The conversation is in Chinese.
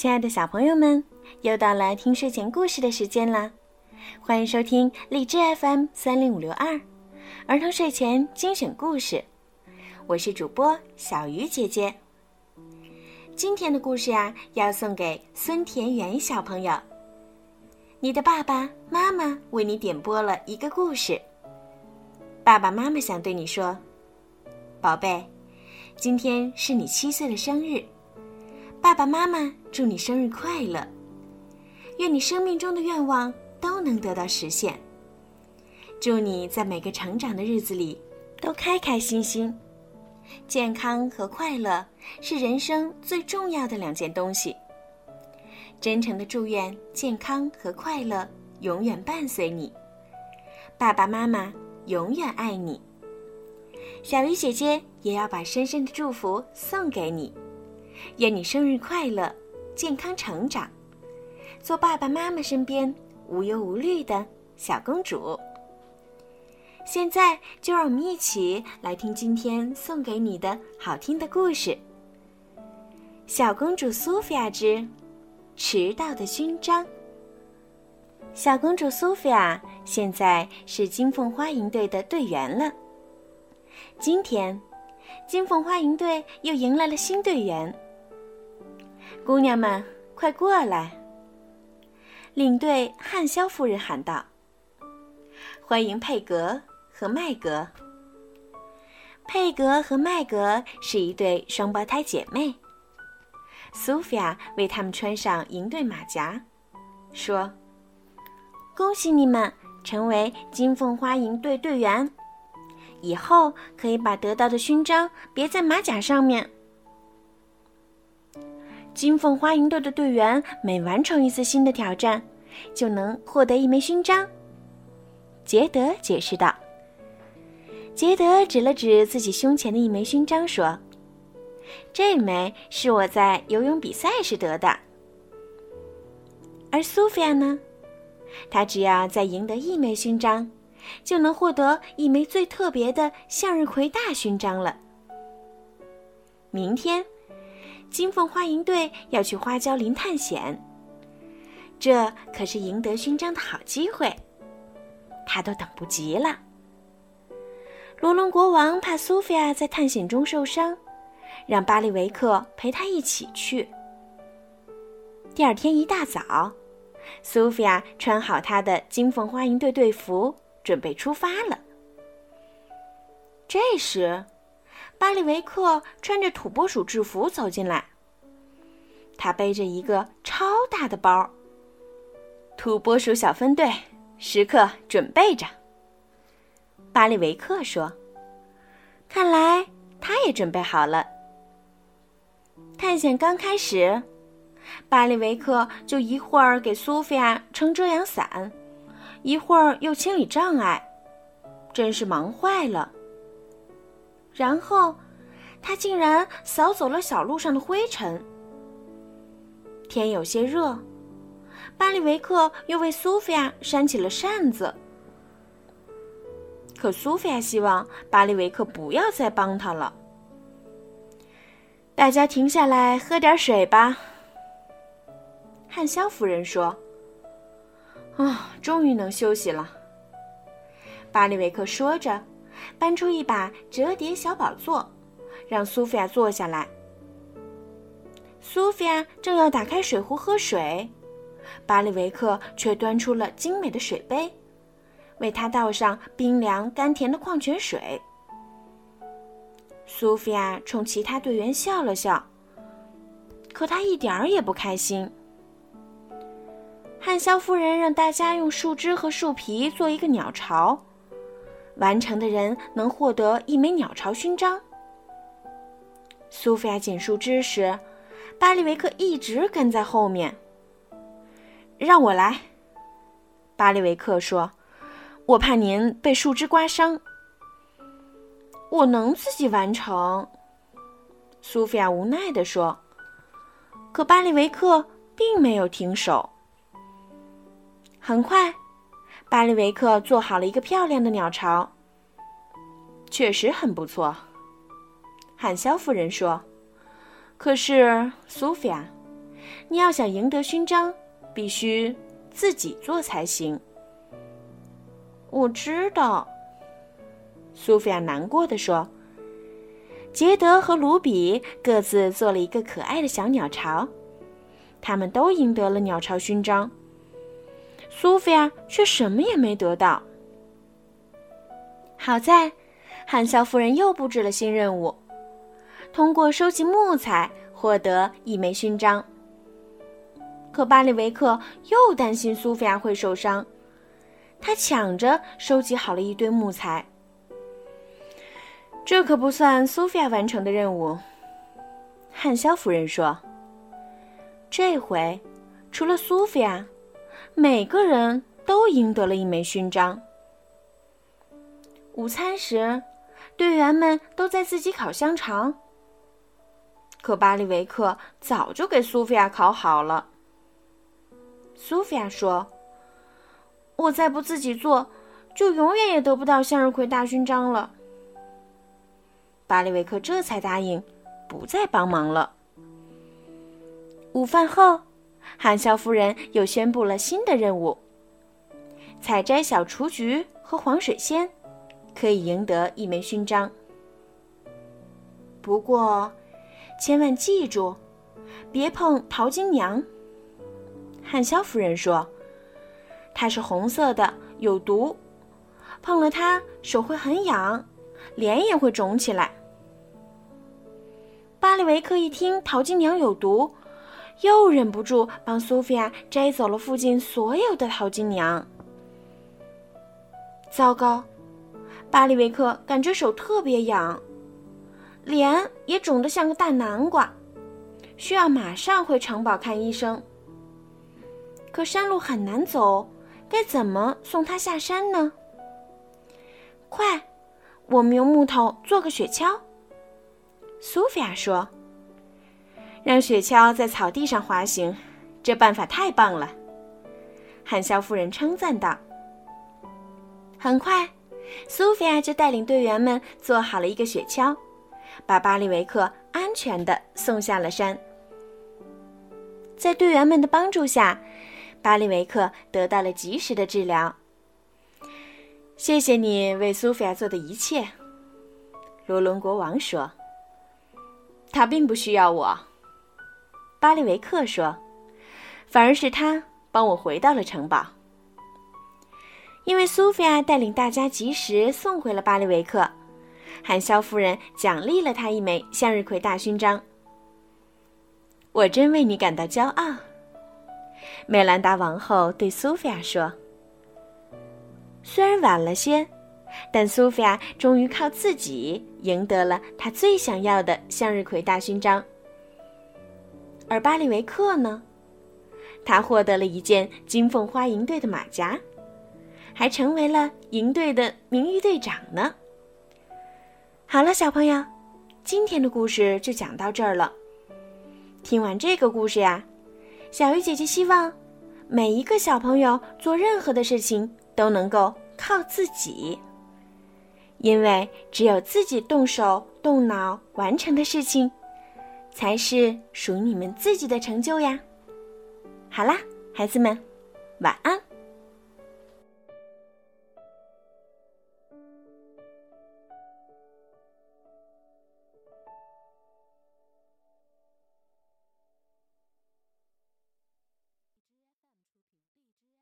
亲爱的小朋友们，又到了听睡前故事的时间啦！欢迎收听荔枝 FM 三零五六二儿童睡前精选故事，我是主播小鱼姐姐。今天的故事呀，要送给孙田园小朋友。你的爸爸妈妈为你点播了一个故事。爸爸妈妈想对你说：“宝贝，今天是你七岁的生日。”爸爸妈妈祝你生日快乐，愿你生命中的愿望都能得到实现。祝你在每个成长的日子里都开开心心。健康和快乐是人生最重要的两件东西。真诚的祝愿健康和快乐永远伴随你。爸爸妈妈永远爱你。小鱼姐姐也要把深深的祝福送给你。愿你生日快乐，健康成长，做爸爸妈妈身边无忧无虑的小公主。现在就让我们一起来听今天送给你的好听的故事《小公主苏菲亚之迟到的勋章》。小公主苏菲亚现在是金凤花营队的队员了。今天，金凤花营队又迎来了新队员。姑娘们，快过来！领队汉肖夫人喊道：“欢迎佩格和麦格。”佩格和麦格是一对双胞胎姐妹。苏菲亚为他们穿上银队马甲，说：“恭喜你们成为金凤花营队队员，以后可以把得到的勋章别在马甲上面。”金凤花营队的队员每完成一次新的挑战，就能获得一枚勋章。杰德解释道。杰德指了指自己胸前的一枚勋章，说：“这枚是我在游泳比赛时得的。”而苏菲亚呢？她只要再赢得一枚勋章，就能获得一枚最特别的向日葵大勋章了。明天。金凤花营队要去花椒林探险，这可是赢得勋章的好机会，他都等不及了。罗伦国王怕苏菲亚在探险中受伤，让巴利维克陪他一起去。第二天一大早，苏菲亚穿好她的金凤花营队队服，准备出发了。这时，巴里维克穿着土拨鼠制服走进来，他背着一个超大的包。土拨鼠小分队，时刻准备着。巴里维克说：“看来他也准备好了。”探险刚开始，巴里维克就一会儿给苏菲亚撑遮阳伞，一会儿又清理障碍，真是忙坏了。然后，他竟然扫走了小路上的灰尘。天有些热，巴里维克又为苏菲亚扇起了扇子。可苏菲亚希望巴里维克不要再帮他了。大家停下来喝点水吧。汉肖夫人说：“啊，终于能休息了。”巴里维克说着。搬出一把折叠小宝座，让苏菲亚坐下来。苏菲亚正要打开水壶喝水，巴里维克却端出了精美的水杯，为她倒上冰凉甘甜的矿泉水。苏菲亚冲其他队员笑了笑，可她一点儿也不开心。汉肖夫人让大家用树枝和树皮做一个鸟巢。完成的人能获得一枚鸟巢勋章。苏菲亚捡树枝时，巴利维克一直跟在后面。让我来，巴利维克说：“我怕您被树枝刮伤。”我能自己完成，苏菲亚无奈地说。可巴利维克并没有停手。很快。巴利维克做好了一个漂亮的鸟巢，确实很不错。汉肖夫人说：“可是，苏菲亚，你要想赢得勋章，必须自己做才行。我知道。苏菲亚难过的说：“杰德和卢比各自做了一个可爱的小鸟巢，他们都赢得了鸟巢勋章。苏菲亚却什么也没得到。好在，汉肖夫人又布置了新任务，通过收集木材获得一枚勋章。可巴里维克又担心苏菲亚会受伤，他抢着收集好了一堆木材。”这可不算苏菲亚完成的任务，汉肖夫人说。这回，除了苏菲亚，每个人都赢得了一枚勋章。午餐时，队员们都在自己烤香肠，可巴里维克早就给苏菲亚烤好了。苏菲亚说：“我再不自己做，就永远也得不到向日葵大勋章了。”巴里维克这才答应，不再帮忙了。午饭后，汉肖夫人又宣布了新的任务：采摘小雏菊和黄水仙，可以赢得一枚勋章。不过，千万记住，别碰淘金娘。汉肖夫人说：“它是红色的，有毒，碰了它手会很痒，脸也会肿起来。”巴利维克一听淘金娘有毒，又忍不住帮苏菲亚摘走了附近所有的淘金娘。糟糕，巴里维克感觉手特别痒，脸也肿得像个大南瓜，需要马上回城堡看医生。可山路很难走，该怎么送他下山呢？快，我们用木头做个雪橇。苏菲亚说：“让雪橇在草地上滑行，这办法太棒了。”汉肖夫人称赞道。很快，苏菲亚就带领队员们做好了一个雪橇，把巴利维克安全的送下了山。在队员们的帮助下，巴利维克得到了及时的治疗。谢谢你为苏菲亚做的一切，罗伦国王说。他并不需要我，巴利维克说，反而是他帮我回到了城堡。因为苏菲亚带领大家及时送回了巴利维克，汉肖夫人奖励了他一枚向日葵大勋章。我真为你感到骄傲，梅兰达王后对苏菲亚说。虽然晚了些。但苏菲亚终于靠自己赢得了她最想要的向日葵大勋章，而巴利维克呢？他获得了一件金凤花营队的马甲，还成为了营队的名誉队长呢。好了，小朋友，今天的故事就讲到这儿了。听完这个故事呀，小鱼姐姐希望每一个小朋友做任何的事情都能够靠自己。因为只有自己动手动脑完成的事情，才是属于你们自己的成就呀。好啦，孩子们，晚安。